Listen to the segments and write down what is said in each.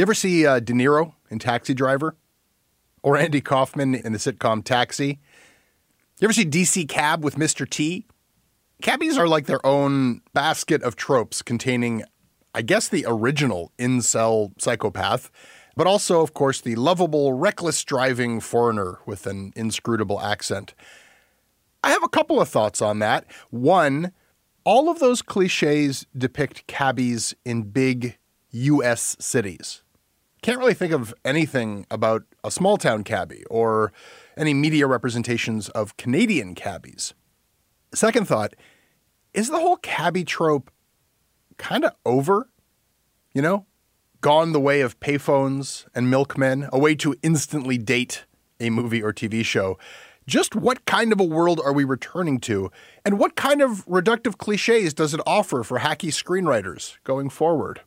You ever see uh, De Niro in Taxi Driver? Or Andy Kaufman in the sitcom Taxi? You ever see DC Cab with Mr. T? Cabbies are like their own basket of tropes containing, I guess, the original incel psychopath, but also, of course, the lovable, reckless driving foreigner with an inscrutable accent. I have a couple of thoughts on that. One, all of those cliches depict cabbies in big U.S. cities can't really think of anything about a small town cabbie or any media representations of Canadian cabbies. Second thought is the whole cabbie trope kind of over? You know, gone the way of payphones and milkmen, a way to instantly date a movie or TV show. Just what kind of a world are we returning to? And what kind of reductive cliches does it offer for hacky screenwriters going forward?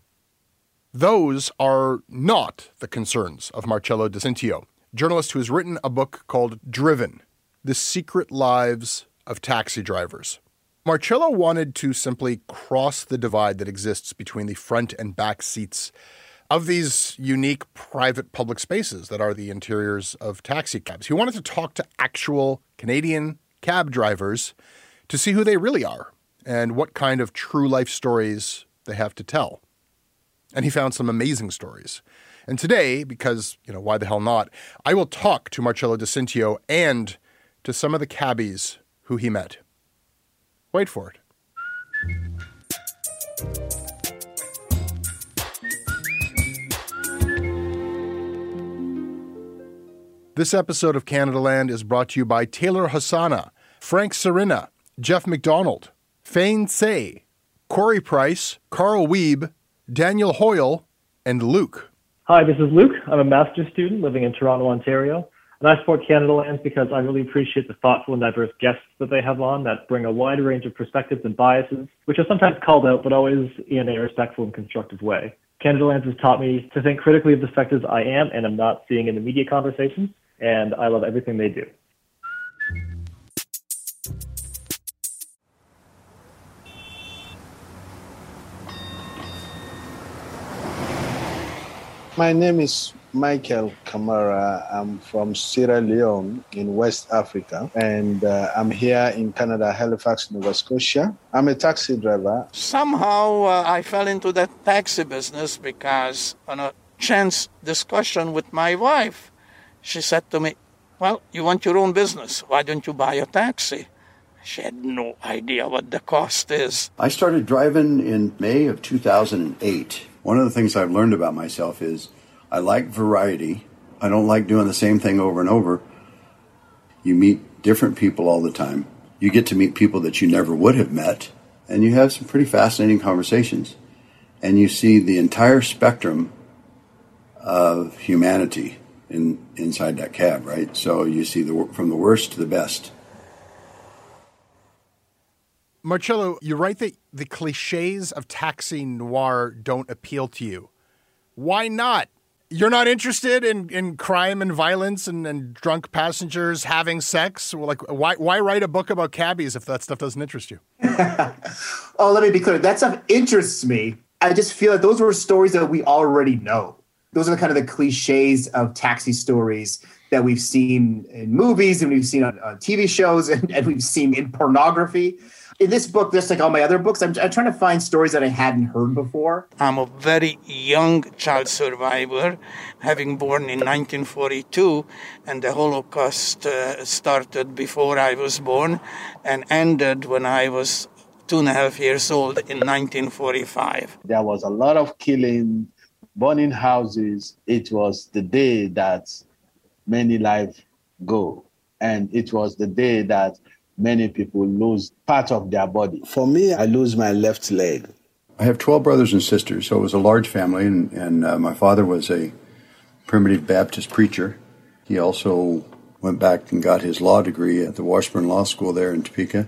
Those are not the concerns of Marcello Di Cintio, journalist who has written a book called Driven The Secret Lives of Taxi Drivers. Marcello wanted to simply cross the divide that exists between the front and back seats of these unique private public spaces that are the interiors of taxi cabs. He wanted to talk to actual Canadian cab drivers to see who they really are and what kind of true life stories they have to tell and he found some amazing stories. And today, because, you know, why the hell not, I will talk to Marcello Di Cintio and to some of the cabbies who he met. Wait for it. This episode of Canadaland is brought to you by Taylor Hosanna, Frank Serena, Jeff McDonald, Fane Say, Corey Price, Carl Wiebe, Daniel Hoyle, and Luke. Hi, this is Luke. I'm a master's student living in Toronto, Ontario. And I support Canada Lands because I really appreciate the thoughtful and diverse guests that they have on that bring a wide range of perspectives and biases, which are sometimes called out, but always in a respectful and constructive way. Canada Lands has taught me to think critically of the perspectives I am and am not seeing in the media conversations, and I love everything they do. My name is Michael Kamara. I'm from Sierra Leone in West Africa, and uh, I'm here in Canada, Halifax, Nova Scotia. I'm a taxi driver. Somehow uh, I fell into that taxi business because on a chance discussion with my wife, she said to me, Well, you want your own business. Why don't you buy a taxi? She had no idea what the cost is. I started driving in May of 2008 one of the things I've learned about myself is I like variety. I don't like doing the same thing over and over. You meet different people all the time. You get to meet people that you never would have met, and you have some pretty fascinating conversations. And you see the entire spectrum of humanity in, inside that cab, right? So you see the, from the worst to the best. Marcello, you write that the cliches of taxi noir don't appeal to you. Why not? You're not interested in, in crime and violence and, and drunk passengers having sex? Like, why why write a book about cabbies if that stuff doesn't interest you? oh, let me be clear. That stuff interests me. I just feel that those were stories that we already know. Those are kind of the cliches of taxi stories that we've seen in movies and we've seen on, on TV shows and, and we've seen in pornography in this book, just like all my other books, I'm, I'm, trying to find stories that I hadn't heard before. I'm a very young child survivor, having born in 1942, and the Holocaust uh, started before I was born and ended when I was two and a half years old in 1945. There was a lot of killing, burning houses. It was the day that many lives go. And it was the day that many people lose part of their body. For me, I lose my left leg. I have 12 brothers and sisters, so it was a large family, and, and uh, my father was a primitive Baptist preacher. He also went back and got his law degree at the Washburn Law School there in Topeka.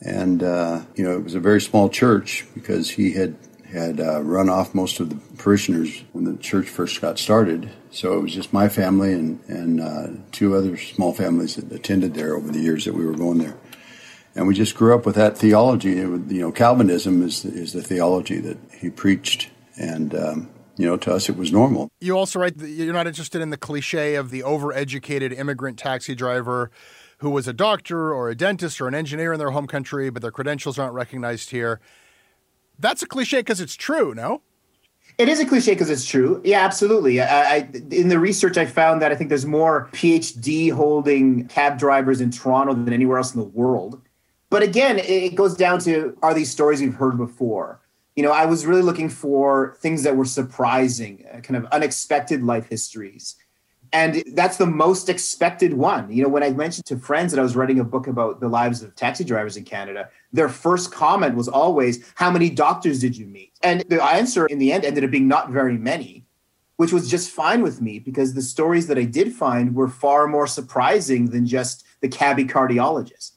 And, uh, you know, it was a very small church because he had had uh, run off most of the parishioners when the church first got started. So it was just my family and, and uh, two other small families that attended there over the years that we were going there. And we just grew up with that theology. you know, Calvinism is, is the theology that he preached. And, um, you know, to us it was normal. You also write you're not interested in the cliche of the overeducated immigrant taxi driver who was a doctor or a dentist or an engineer in their home country, but their credentials aren't recognized here. That's a cliche because it's true, no? It is a cliche because it's true. Yeah, absolutely. I, I, in the research, I found that I think there's more PhD holding cab drivers in Toronto than anywhere else in the world. But again, it goes down to are these stories we've heard before? You know, I was really looking for things that were surprising, uh, kind of unexpected life histories. And that's the most expected one. You know, when I mentioned to friends that I was writing a book about the lives of taxi drivers in Canada, their first comment was always, How many doctors did you meet? And the answer in the end ended up being not very many, which was just fine with me because the stories that I did find were far more surprising than just the cabbie cardiologist.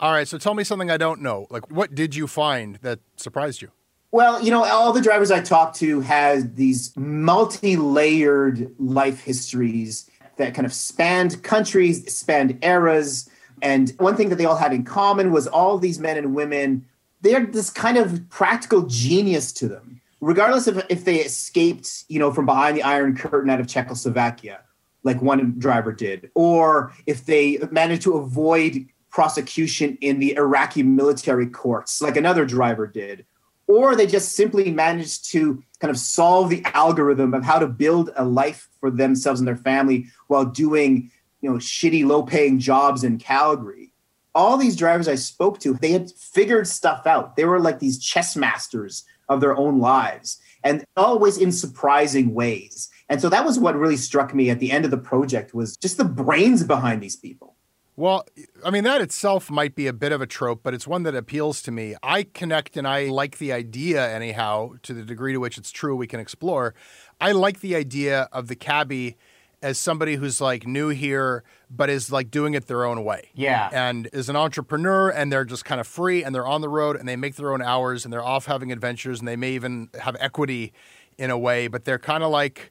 All right. So tell me something I don't know. Like, what did you find that surprised you? Well, you know, all the drivers I talked to had these multi layered life histories that kind of spanned countries, spanned eras. And one thing that they all had in common was all these men and women, they're this kind of practical genius to them, regardless of if they escaped, you know, from behind the Iron Curtain out of Czechoslovakia, like one driver did, or if they managed to avoid prosecution in the Iraqi military courts, like another driver did, or they just simply managed to kind of solve the algorithm of how to build a life for themselves and their family while doing you know shitty low paying jobs in calgary. All these drivers i spoke to they had figured stuff out. They were like these chess masters of their own lives and always in surprising ways. And so that was what really struck me at the end of the project was just the brains behind these people well, I mean, that itself might be a bit of a trope, but it's one that appeals to me. I connect and I like the idea, anyhow, to the degree to which it's true, we can explore. I like the idea of the cabbie as somebody who's like new here, but is like doing it their own way. Yeah. And is an entrepreneur and they're just kind of free and they're on the road and they make their own hours and they're off having adventures and they may even have equity in a way, but they're kind of like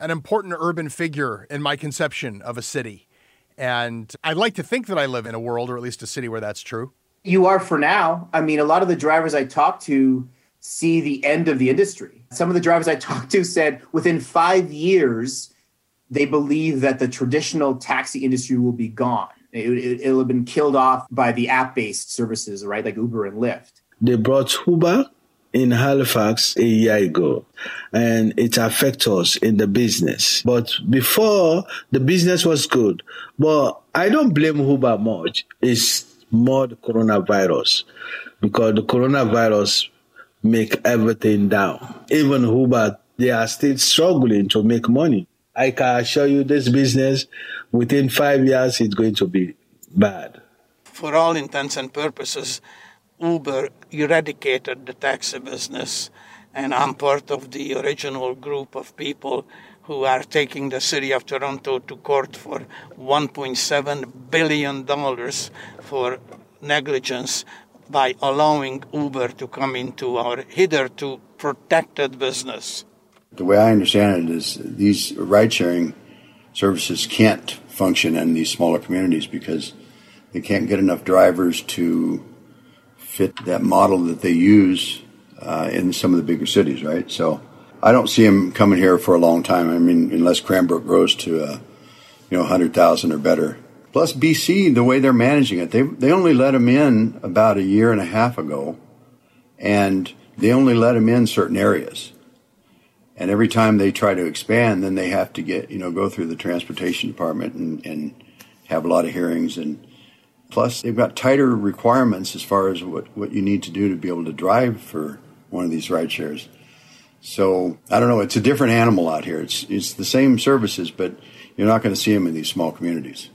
an important urban figure in my conception of a city and I'd like to think that I live in a world, or at least a city, where that's true. You are for now. I mean, a lot of the drivers I talk to see the end of the industry. Some of the drivers I talked to said within five years, they believe that the traditional taxi industry will be gone. It, will it, have been killed off by the app based services, right? Like Uber and Lyft. They brought Uber in Halifax a year ago and it affects us in the business. But before the business was good, but I don't blame Uber much. It's more the coronavirus because the coronavirus make everything down. Even Uber, they are still struggling to make money. I can assure you this business within five years it's going to be bad. For all intents and purposes, Uber eradicated the taxi business, and I'm part of the original group of people who are taking the city of Toronto to court for $1.7 billion for negligence by allowing Uber to come into our hitherto protected business. The way I understand it is these ride sharing services can't function in these smaller communities because they can't get enough drivers to fit that model that they use uh, in some of the bigger cities, right? So I don't see them coming here for a long time. I mean, unless Cranbrook grows to, uh, you know, 100,000 or better. Plus, BC, the way they're managing it, they, they only let them in about a year and a half ago, and they only let them in certain areas. And every time they try to expand, then they have to get, you know, go through the transportation department and, and have a lot of hearings. And plus, they've got tighter requirements as far as what, what you need to do to be able to drive for one of these ride shares. So I don't know. It's a different animal out here. It's it's the same services, but you're not going to see them in these small communities.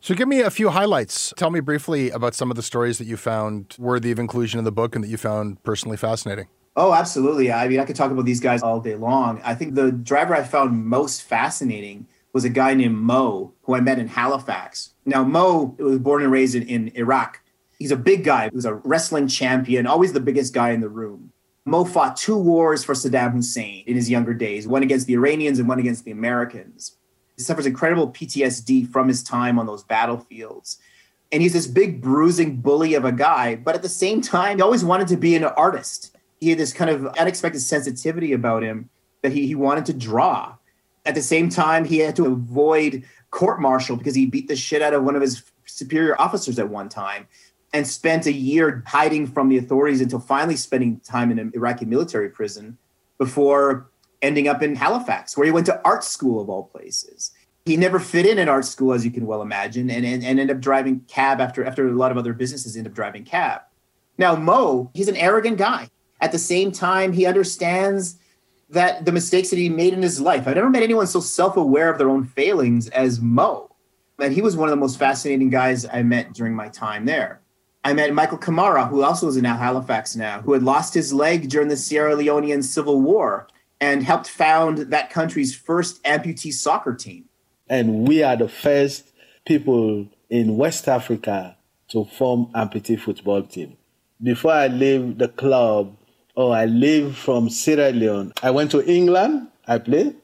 So give me a few highlights. Tell me briefly about some of the stories that you found worthy of inclusion in the book and that you found personally fascinating. Oh, absolutely. I mean, I could talk about these guys all day long. I think the driver I found most fascinating was a guy named Mo, who I met in Halifax. Now, Mo was born and raised in, in Iraq. He's a big guy. He was a wrestling champion, always the biggest guy in the room. Mo fought two wars for Saddam Hussein in his younger days, one against the Iranians and one against the Americans. He suffers incredible PTSD from his time on those battlefields. And he's this big, bruising bully of a guy, but at the same time, he always wanted to be an artist. He had this kind of unexpected sensitivity about him that he, he wanted to draw. At the same time, he had to avoid court martial because he beat the shit out of one of his superior officers at one time and spent a year hiding from the authorities until finally spending time in an Iraqi military prison before ending up in Halifax, where he went to art school of all places. He never fit in at art school, as you can well imagine, and, and, and ended up driving cab after, after a lot of other businesses end up driving cab. Now, Mo, he's an arrogant guy. At the same time, he understands that the mistakes that he made in his life. I've never met anyone so self aware of their own failings as Mo. And he was one of the most fascinating guys I met during my time there. I met Michael Kamara, who also is in Halifax now, who had lost his leg during the Sierra Leonean Civil War and helped found that country's first amputee soccer team. And we are the first people in West Africa to form amputee football team. Before I leave the club, oh, I live from Sierra Leone, I went to England, I played.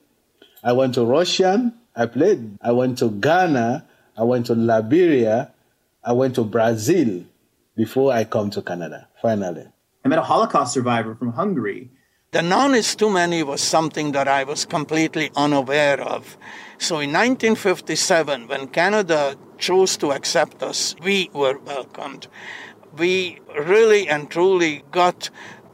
I went to Russia, I played. I went to Ghana, I went to Liberia, I went to Brazil, before I come to Canada, finally. I met a Holocaust survivor from Hungary. The non is too many was something that I was completely unaware of. So in 1957, when Canada chose to accept us, we were welcomed. We really and truly got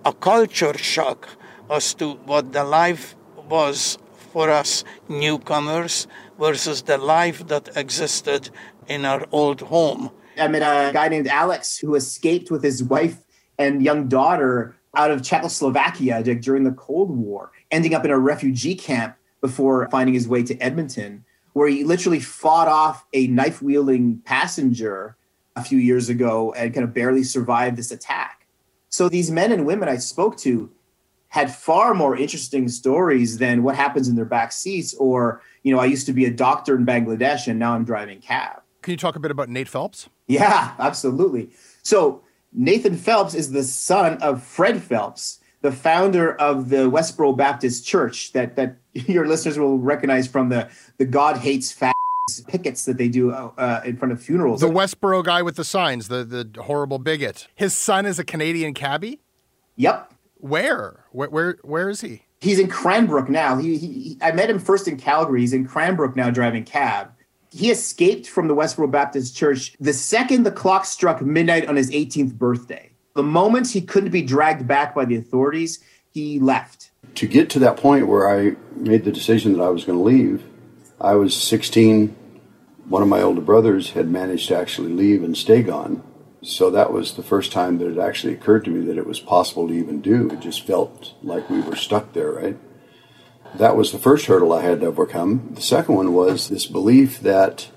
a culture shock as to what the life was for us newcomers versus the life that existed in our old home. I met a guy named Alex who escaped with his wife and young daughter out of Czechoslovakia during the Cold War, ending up in a refugee camp before finding his way to Edmonton, where he literally fought off a knife wielding passenger a few years ago and kind of barely survived this attack. So these men and women I spoke to had far more interesting stories than what happens in their back seats or, you know, I used to be a doctor in Bangladesh and now I'm driving cab. Can you talk a bit about Nate Phelps? Yeah, absolutely. So Nathan Phelps is the son of Fred Phelps, the founder of the Westboro Baptist Church that that your listeners will recognize from the the God hates fat pickets that they do uh, in front of funerals. The Westboro guy with the signs, the the horrible bigot. His son is a Canadian cabbie. Yep. Where? Where? Where, where is he? He's in Cranbrook now. He, he, I met him first in Calgary. He's in Cranbrook now, driving cab he escaped from the Westboro Baptist Church the second the clock struck midnight on his 18th birthday. The moment he couldn't be dragged back by the authorities, he left. To get to that point where I made the decision that I was going to leave, I was 16. One of my older brothers had managed to actually leave and stay gone. So that was the first time that it actually occurred to me that it was possible to even do. It just felt like we were stuck there, right? That was the first hurdle I had to overcome. The second one was this belief that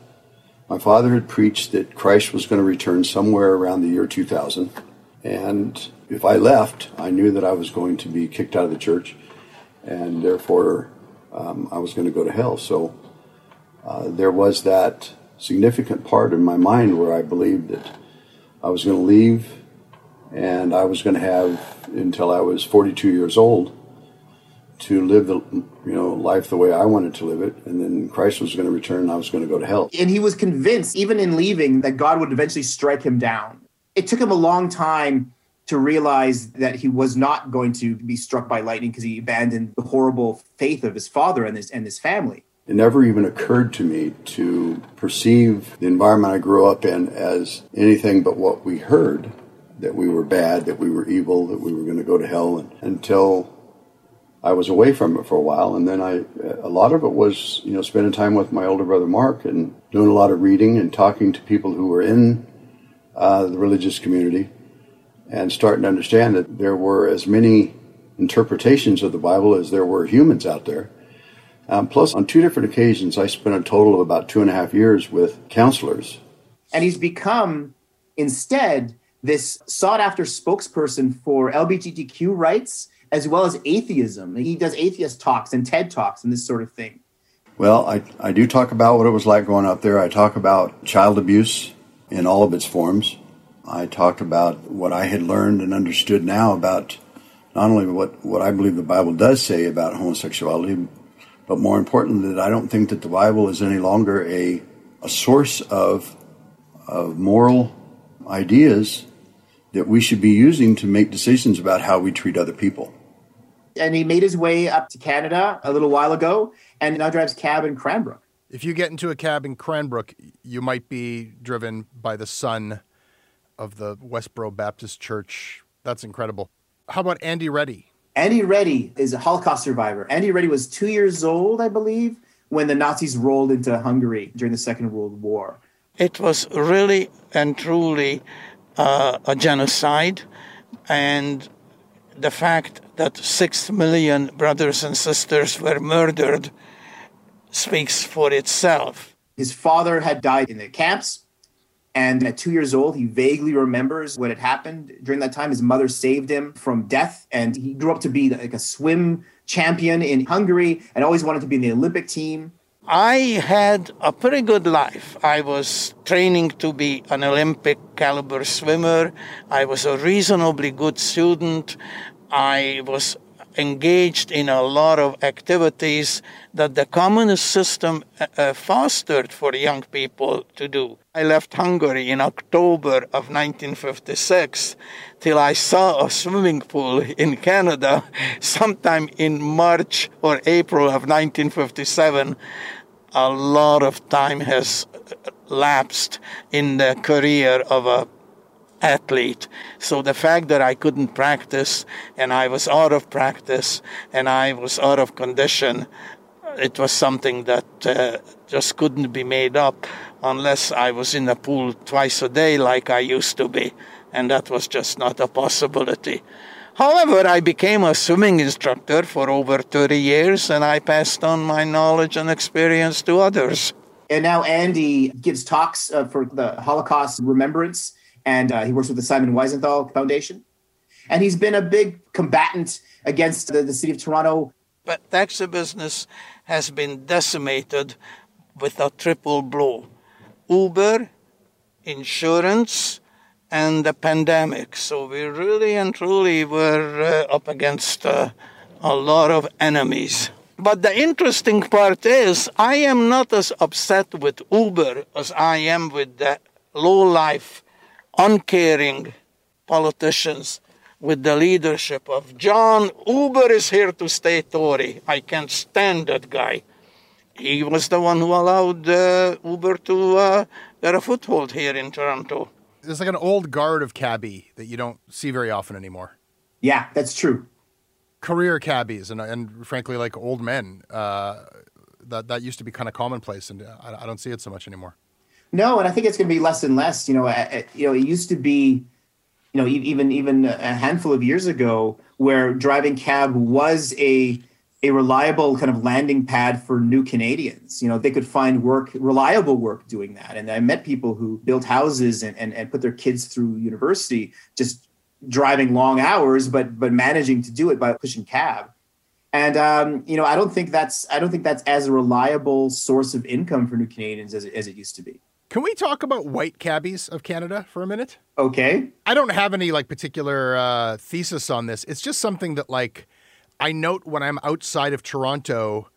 my father had preached that Christ was going to return somewhere around the year 2000. And if I left, I knew that I was going to be kicked out of the church, and therefore um, I was going to go to hell. So uh, there was that significant part in my mind where I believed that I was going to leave and I was going to have until I was 42 years old to live the you know life the way I wanted to live it, and then Christ was going to return, and I was going to go to hell. And he was convinced, even in leaving, that God would eventually strike him down. It took him a long time to realize that he was not going to be struck by lightning because he abandoned the horrible faith of his father and his and his family. It never even occurred to me to perceive the environment I grew up in as anything but what we heard that we were bad, that we were evil, that we were going to go to hell and, until I was away from it for a while. And then I, a lot of it was, you know, spending time with my older brother Mark and doing a lot of reading and talking to people who were in uh, the religious community and starting to understand that there were as many interpretations of the Bible as there were humans out there. Um, plus, on two different occasions, I spent a total of about two and a half years with counselors. And he's become, instead, this sought after spokesperson for LGBTQ rights as well as atheism. He does atheist talks and TED talks and this sort of thing. Well, I, I do talk about what it was like growing up there. I talk about child abuse in all of its forms. I talked about what I had learned and understood now about not only what, what I believe the Bible does say about homosexuality, but more importantly, that I don't think that the Bible is any longer a, a source of, of moral ideas that we should be using to make decisions about how we treat other people. And he made his way up to Canada a little while ago and now drives cab in Cranbrook. If you get into a cab in Cranbrook, you might be driven by the son of the Westboro Baptist Church. That's incredible. How about Andy Reti? Andy Reti is a Holocaust survivor. Andy Reti was two years old, I believe, when the Nazis rolled into Hungary during the Second World War. It was really and truly uh, a genocide, and the fact that six million brothers and sisters were murdered speaks for itself. His father had died in the camps, and at two years old, he vaguely remembers what had happened during that time. His mother saved him from death, and he grew up to be like a swim champion in Hungary and always wanted to be in the Olympic team. I had a pretty good life. I was training to be an Olympic caliber swimmer. I was a reasonably good student. I was engaged in a lot of activities that the communist system uh, uh fostered for young people to do. I left Hungary in October of 1956 till I saw a swimming pool in Canada sometime in March or April of 1957 a lot of time has lapsed in the career of a athlete. So the fact that I couldn't practice and I was out of practice and I was out of condition, it was something that uh, just couldn't be made up unless I was in the pool twice a day like I used to be. And that was just not a possibility. However, I became a swimming instructor for over 30 years and I passed on my knowledge and experience to others. And now Andy gives talks uh, for the Holocaust Remembrance and uh, he works with the Simon Wiesenthal Foundation. And he's been a big combatant against the, the city of Toronto. But taxi business has been decimated with a triple blow Uber, insurance, and the pandemic. So we really and truly were uh, up against uh, a lot of enemies. But the interesting part is, I am not as upset with Uber as I am with the low life, uncaring politicians with the leadership of John. Uber is here to stay Tory. I can't stand that guy. He was the one who allowed uh, Uber to uh, get a foothold here in Toronto there's like an old guard of cabbie that you don't see very often anymore. Yeah, that's true. Career cabbies and and frankly like old men. Uh, that that used to be kind of commonplace, and I, I, don't see it so much anymore. No, and I think it's going to be less and less. You know, you know, it used to be, you know, even even a handful of years ago, where driving cab was a a reliable kind of landing pad for new Canadians. You know, they could find work, reliable work doing that. And I met people who built houses and, and, and put their kids through university just driving long hours, but but managing to do it by pushing cab. And um, you know, I don't think that's I don't think that's as a reliable source of income for new Canadians as, as it used to be. Can we talk about white cabbies of Canada for a minute? Okay. I don't have any like particular uh, thesis on this. It's just something that like I note when I'm outside of Toronto,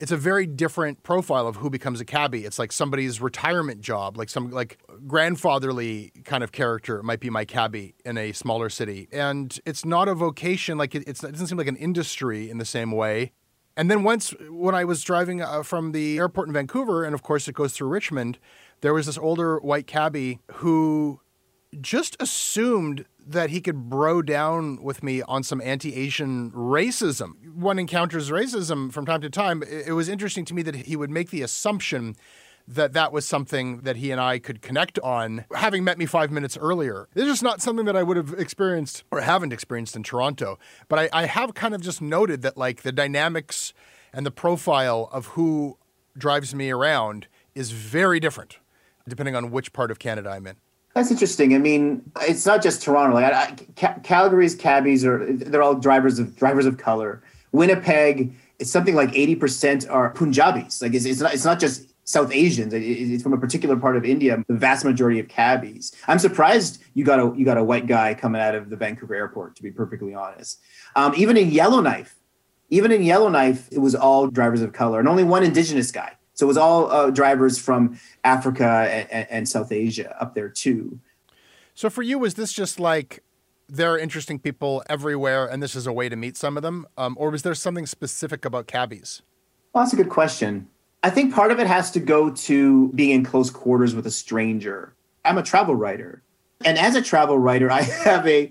it's a very different profile of who becomes a cabbie. It's like somebody's retirement job, like some like grandfatherly kind of character might be my cabbie in a smaller city, and it's not a vocation. Like it, it doesn't seem like an industry in the same way. And then once when I was driving uh, from the airport in Vancouver, and of course it goes through Richmond, there was this older white cabbie who just assumed that he could bro down with me on some anti-Asian racism. One encounters racism from time to time. It was interesting to me that he would make the assumption that that was something that he and I could connect on, having met me five minutes earlier. This is not something that I would have experienced or haven't experienced in Toronto, but I, I have kind of just noted that like the dynamics and the profile of who drives me around is very different depending on which part of Canada I'm in. That's interesting. I mean, it's not just Toronto. Like I, I, Calgary's cabbies are they're all drivers of drivers of color. Winnipeg, it's something like eighty percent are Punjabis. Like it's, it's not it's not just South Asians. It's from a particular part of India. The vast majority of cabbies. I'm surprised you got a you got a white guy coming out of the Vancouver airport. To be perfectly honest, um, even in Yellowknife, even in Yellowknife, it was all drivers of color and only one Indigenous guy. So it was all uh, drivers from Africa and, and, South Asia up there too. So for you, was this just like there are interesting people everywhere, and this is a way to meet some of them, um, or was there something specific about cabbies? Well, that's a good question. I think part of it has to go to being in close quarters with a stranger. I'm a travel writer, and as a travel writer, I have a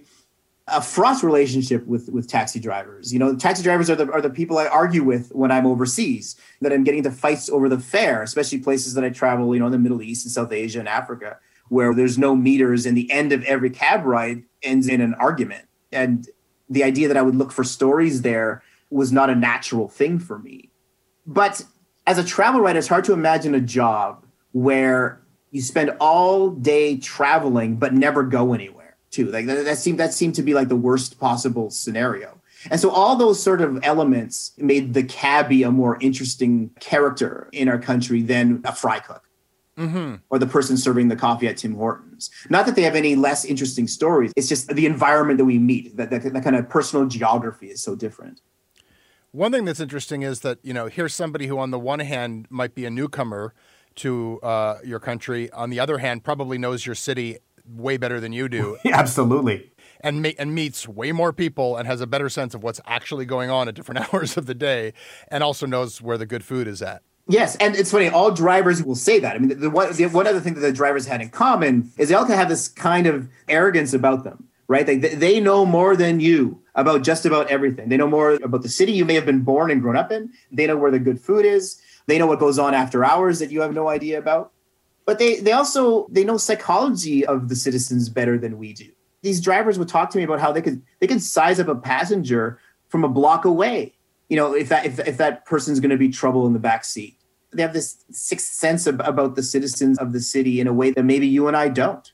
a fraught relationship with with taxi drivers. You know, taxi drivers are the are the people I argue with when I'm overseas. That I'm getting into fights over the fare, especially places that I travel. You know, in the Middle East and South Asia and Africa, where there's no meters, and the end of every cab ride ends in an argument. And the idea that I would look for stories there was not a natural thing for me. But as a travel writer, it's hard to imagine a job where you spend all day traveling but never go anywhere too. Like that, that seemed that seemed to be like the worst possible scenario. And so all those sort of elements made the cabbie a more interesting character in our country than a fry cook. Mm-hmm. Or the person serving the coffee at Tim Hortons. Not that they have any less interesting stories. It's just the environment that we meet. That, that, that kind of personal geography is so different. One thing that's interesting is that you know here's somebody who, on the one hand, might be a newcomer to uh, your country. On the other hand, probably knows your city way better than you do. Absolutely. And, ma- and meets way more people and has a better sense of what's actually going on at different hours of the day and also knows where the good food is at. Yes, and it's funny. All drivers will say that. I mean, the, the, one, the, one other thing that the drivers had in common is they all have this kind of arrogance about them, right? They, they know more than you about just about everything. They know more about the city you may have been born and grown up in. They know where the good food is. They know what goes on after hours that you have no idea about but they they also they know psychology of the citizens better than we do these drivers would talk to me about how they could they could size up a passenger from a block away you know if that if, if that person's going to be trouble in the back seat they have this sixth sense of, about the citizens of the city in a way that maybe you and i don't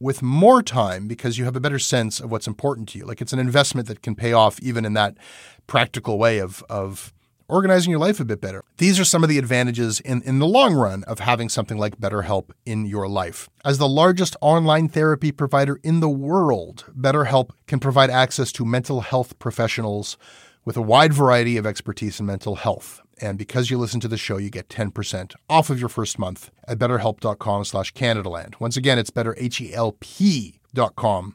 with more time because you have a better sense of what's important to you. Like it's an investment that can pay off even in that practical way of, of organizing your life a bit better. These are some of the advantages in, in the long run of having something like BetterHelp in your life. As the largest online therapy provider in the world, BetterHelp can provide access to mental health professionals with a wide variety of expertise in mental health. And because you listen to the show, you get 10% off of your first month at betterhelp.com slash Canadaland. Once again, it's betterhelp.com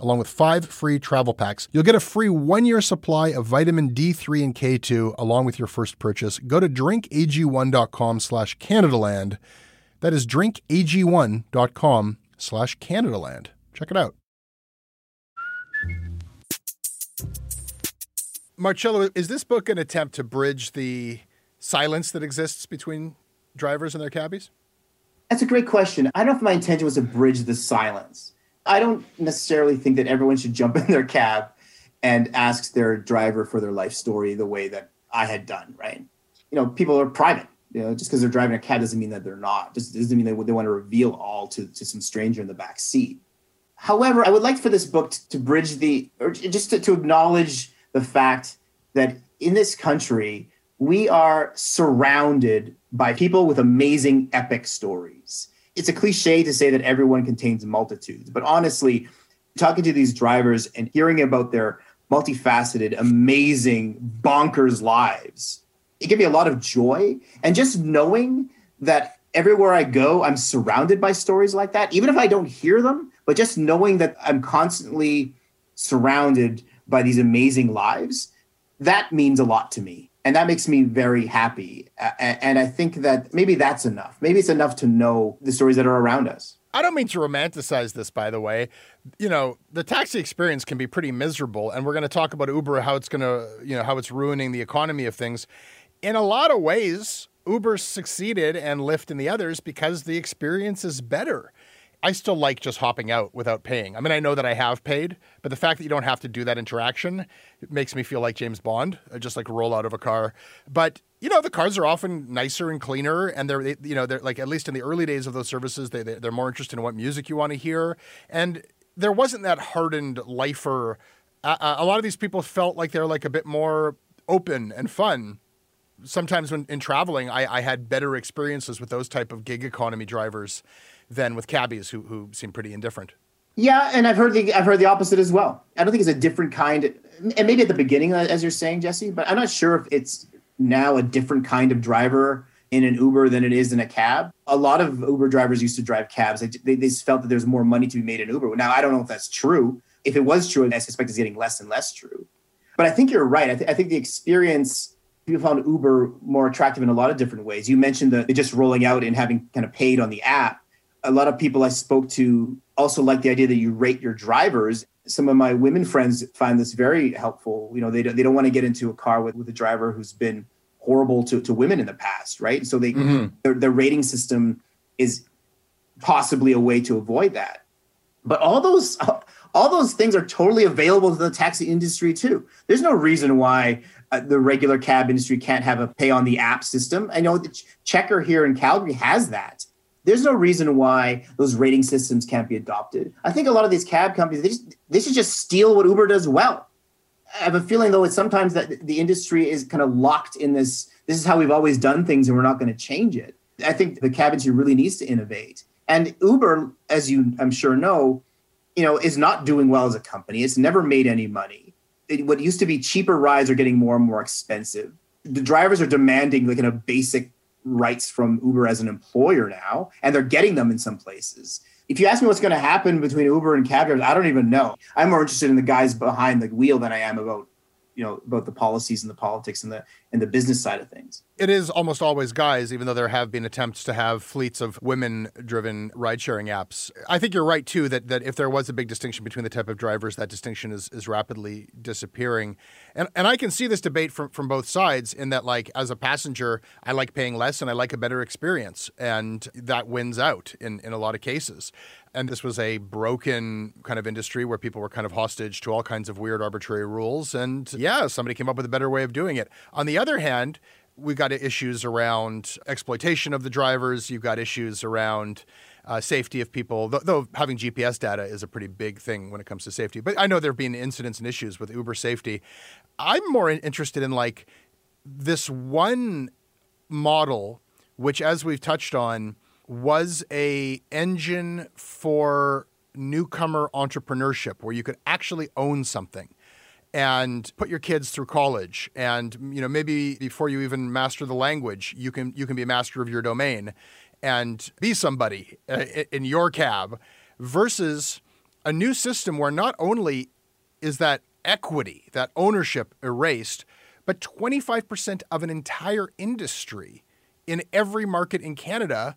along with five free travel packs. You'll get a free one year supply of vitamin D3 and K2 along with your first purchase. Go to drinkag1.com slash Canadaland. That is drinkag1.com slash Canadaland. Check it out. Marcello, is this book an attempt to bridge the silence that exists between drivers and their cabbies? That's a great question. I don't know if my intention was to bridge the silence. I don't necessarily think that everyone should jump in their cab and ask their driver for their life story the way that I had done, right? You know, people are private. You know, just because they're driving a cab doesn't mean that they're not. Just doesn't mean they, they want to reveal all to, to some stranger in the back seat. However, I would like for this book to, to bridge the, or just to, to acknowledge the fact that in this country, we are surrounded by people with amazing epic stories. It's a cliche to say that everyone contains multitudes, but honestly, talking to these drivers and hearing about their multifaceted, amazing, bonkers lives, it gave me a lot of joy. And just knowing that everywhere I go, I'm surrounded by stories like that, even if I don't hear them, but just knowing that I'm constantly surrounded by these amazing lives, that means a lot to me and that makes me very happy and i think that maybe that's enough maybe it's enough to know the stories that are around us I don't mean to romanticize this, by the way. You know, the taxi experience can be pretty miserable, and we're going to talk about Uber, how it's going to, you know, how it's ruining the economy of things. In a lot of ways, Uber succeeded and Lyft and the others because the experience is better. I still like just hopping out without paying. I mean, I know that I have paid, but the fact that you don't have to do that interaction makes me feel like James Bond. I just like roll out of a car. But you know, the cars are often nicer and cleaner, and they're you know they're like at least in the early days of those services, they they're more interested in what music you want to hear, and there wasn't that hardened lifer. Uh, a lot of these people felt like they're like a bit more open and fun sometimes when in traveling I, I, had better experiences with those type of gig economy drivers than with cabbies who who seem pretty indifferent. Yeah, and I've heard the I've heard the opposite as well. I don't think it's a different kind, and maybe at the beginning, uh, as you're saying, Jesse. But I'm not sure if it's now a different kind of driver in an Uber than it is in a cab. A lot of Uber drivers used to drive cabs. They, they, felt that there's more money to be made in Uber. Now I don't know if that's true. If it was true, I suspect it's getting less and less true. But I think you're right. I, th- I think the experience people found Uber more attractive in a lot of different ways. You mentioned the just rolling out and having kind of paid on the app a lot of people I spoke to also like the idea that you rate your drivers. Some of my women friends find this very helpful. You know, they don't, they don't want to get into a car with, with a driver who's been horrible to, to women in the past, right? So they mm-hmm. their, their rating system is possibly a way to avoid that. But all those all those things are totally available to the taxi industry too. There's no reason why uh, the regular cab industry can't have a pay on the app system. I know the Checker here in Calgary has that there's no reason why those rating systems can't be adopted. I think a lot of these cab companies they just they should just steal what Uber does well. I have a feeling though it's sometimes that the industry is kind of locked in this this is how we've always done things and we're not going to change it. I think the cab industry really needs to innovate. And Uber, as you I'm sure know, you know, is not doing well as a company. It's never made any money. It, what used to be cheaper rides are getting more and more expensive. The drivers are demanding like in a basic rights from Uber as an employer now, and they're getting them in some places. If you ask me what's going to happen between Uber and cab drivers, I don't even know. I'm more interested in the guys behind the wheel than I am about you know both the policies and the politics and the and the business side of things it is almost always guys, even though there have been attempts to have fleets of women driven ride sharing apps. I think you're right, too, that, that if there was a big distinction between the type of drivers, that distinction is, is rapidly disappearing. And, and I can see this debate from, from both sides in that, like, as a passenger, I like paying less and I like a better experience. And that wins out in, in a lot of cases. And this was a broken kind of industry where people were kind of hostage to all kinds of weird arbitrary rules. And yeah, somebody came up with a better way of doing it. On the other hand, we've got issues around exploitation of the drivers. You've got issues around uh, safety of people, though, though, having GPS data is a pretty big thing when it comes to safety. But I know there have been incidents and issues with Uber safety. I'm more interested in like this one model, which, as we've touched on, was a engine for newcomer entrepreneurship where you could actually own something and put your kids through college. And you know maybe before you even master the language you can you can be a master of your domain and be somebody uh, in your cab versus a new system where not only is that equity that ownership erased but 25% of an entire industry in every market in Canada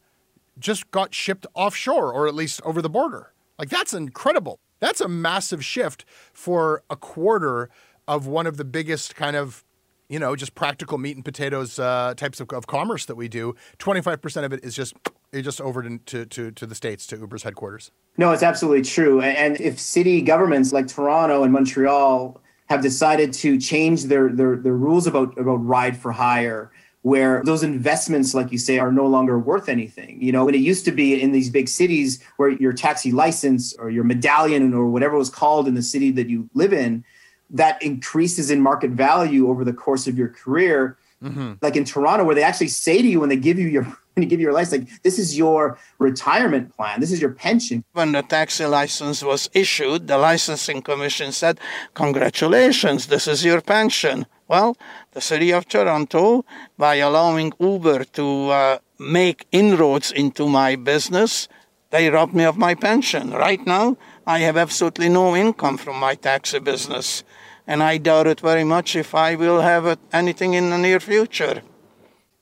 just got shipped offshore or at least over the border like that's incredible that's a massive shift for a quarter of one of the biggest kind of you know, just practical meat and potatoes uh, types of, of, commerce that we do. Twenty five percent of it is just it just over to, to to the states to Uber's headquarters. No, it's absolutely true. And if city governments like Toronto and Montreal have decided to change their their, their rules about about ride for hire where those investments, like you say, are no longer worth anything. You know, when it used to be in these big cities where your taxi license or your medallion or whatever it was called in the city that you live in, that increases in market value over the course of your career. Mm-hmm. Like in Toronto, where they actually say to you when they give you your you give you your license, like this is your retirement plan, this is your pension. When the taxi license was issued, the licensing commission said, "Congratulations, this is your pension." Well, the city of Toronto, by allowing Uber to uh, make inroads into my business, they robbed me of my pension. Right now, I have absolutely no income from my taxi business, and I doubt it very much if I will have anything in the near future.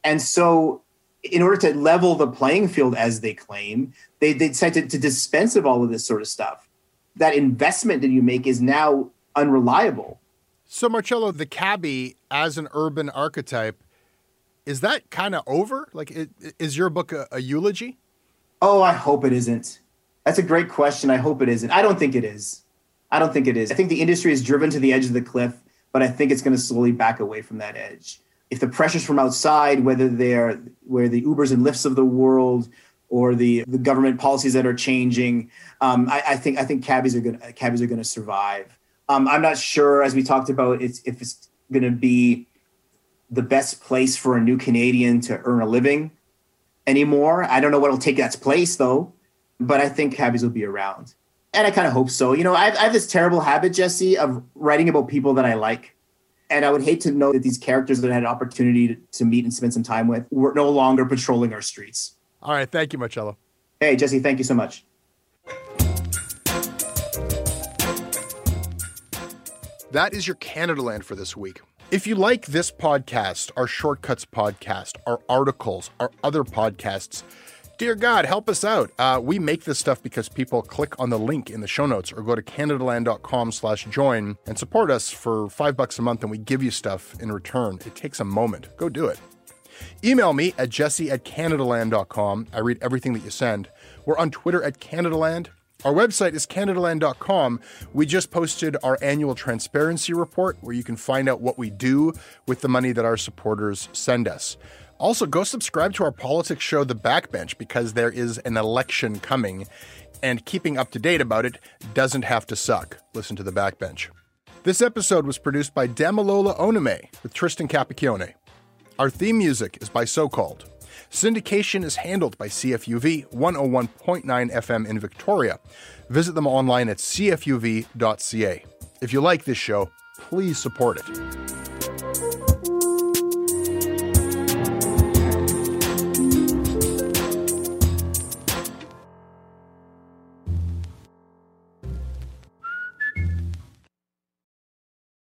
And so, in order to level the playing field, as they claim, they, they decided to, to dispense of all of this sort of stuff. That investment that you make is now unreliable so, Marcello, the cabbie as an urban archetype, is that kind of over? Like, it, is your book a, a eulogy? Oh, I hope it isn't. That's a great question. I hope it isn't. I don't think it is. I don't think it is. I think the industry is driven to the edge of the cliff, but I think it's going to slowly back away from that edge. If the pressures from outside, whether they're where the Ubers and Lyfts of the world or the, the government policies that are changing, um, I, I, think I think cabbies are going cabbies are going to survive. Um, I'm not sure, as we talked about, it's, if it's going to be the best place for a new Canadian to earn a living anymore. I don't know what will take its place, though, but I think cabbies will be around. And I kind of hope so. You know, I, I have this terrible habit, Jesse, of writing about people that I like. And I would hate to know that these characters that I had an opportunity to, to meet and spend some time with were no longer patrolling our streets. All right. Thank you, Marcello. Hey, Jesse, thank you so much. That is your Canadaland for this week. If you like this podcast, our Shortcuts podcast, our articles, our other podcasts, dear God, help us out. Uh, we make this stuff because people click on the link in the show notes or go to canadaland.com slash join and support us for five bucks a month and we give you stuff in return. It takes a moment. Go do it. Email me at jesse at canadaland.com. I read everything that you send. We're on Twitter at Canadaland. Our website is CanadaLand.com. We just posted our annual transparency report where you can find out what we do with the money that our supporters send us. Also, go subscribe to our politics show, The Backbench, because there is an election coming, and keeping up to date about it doesn't have to suck. Listen to The Backbench. This episode was produced by Damalola Onome with Tristan Capacchione. Our theme music is by So Called. Syndication is handled by CFUV 101.9 FM in Victoria. Visit them online at cfuv.ca. If you like this show, please support it.